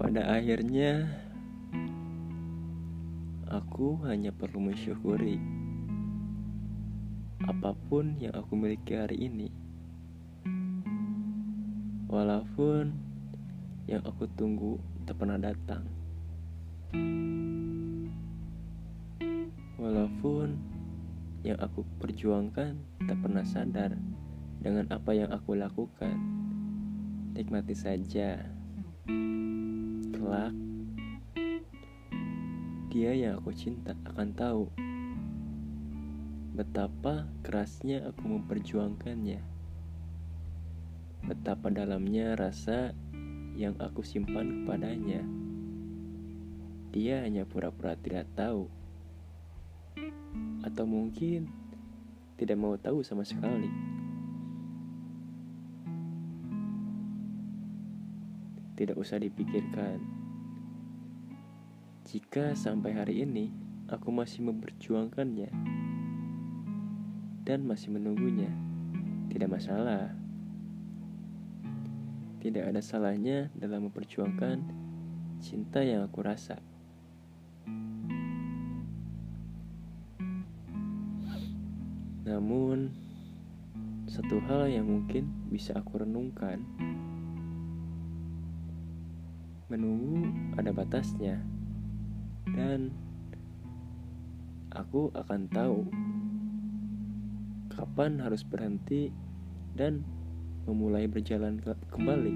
Pada akhirnya, aku hanya perlu mensyukuri apa pun yang aku miliki hari ini. Walaupun yang aku tunggu tak pernah datang. Walaupun yang aku perjuangkan tak pernah sadar dengan apa yang aku lakukan. Nikmati saja. Kelak, dia yang aku cinta akan tahu betapa kerasnya aku memperjuangkannya. Betapa dalamnya rasa yang aku simpan kepadanya. Dia hanya pura-pura tidak tahu, atau mungkin tidak mau tahu sama sekali. Tidak usah dipikirkan. Jika sampai hari ini aku masih memperjuangkannya dan masih menunggunya, tidak masalah. Tidak ada salahnya dalam memperjuangkan cinta yang aku rasa. Namun, satu hal yang mungkin bisa aku renungkan menunggu ada batasnya. Dan aku akan tahu kapan harus berhenti dan memulai berjalan ke kembali.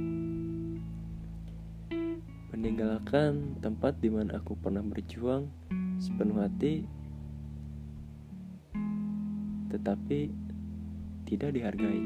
Meninggalkan tempat di mana aku pernah berjuang sepenuh hati tetapi tidak dihargai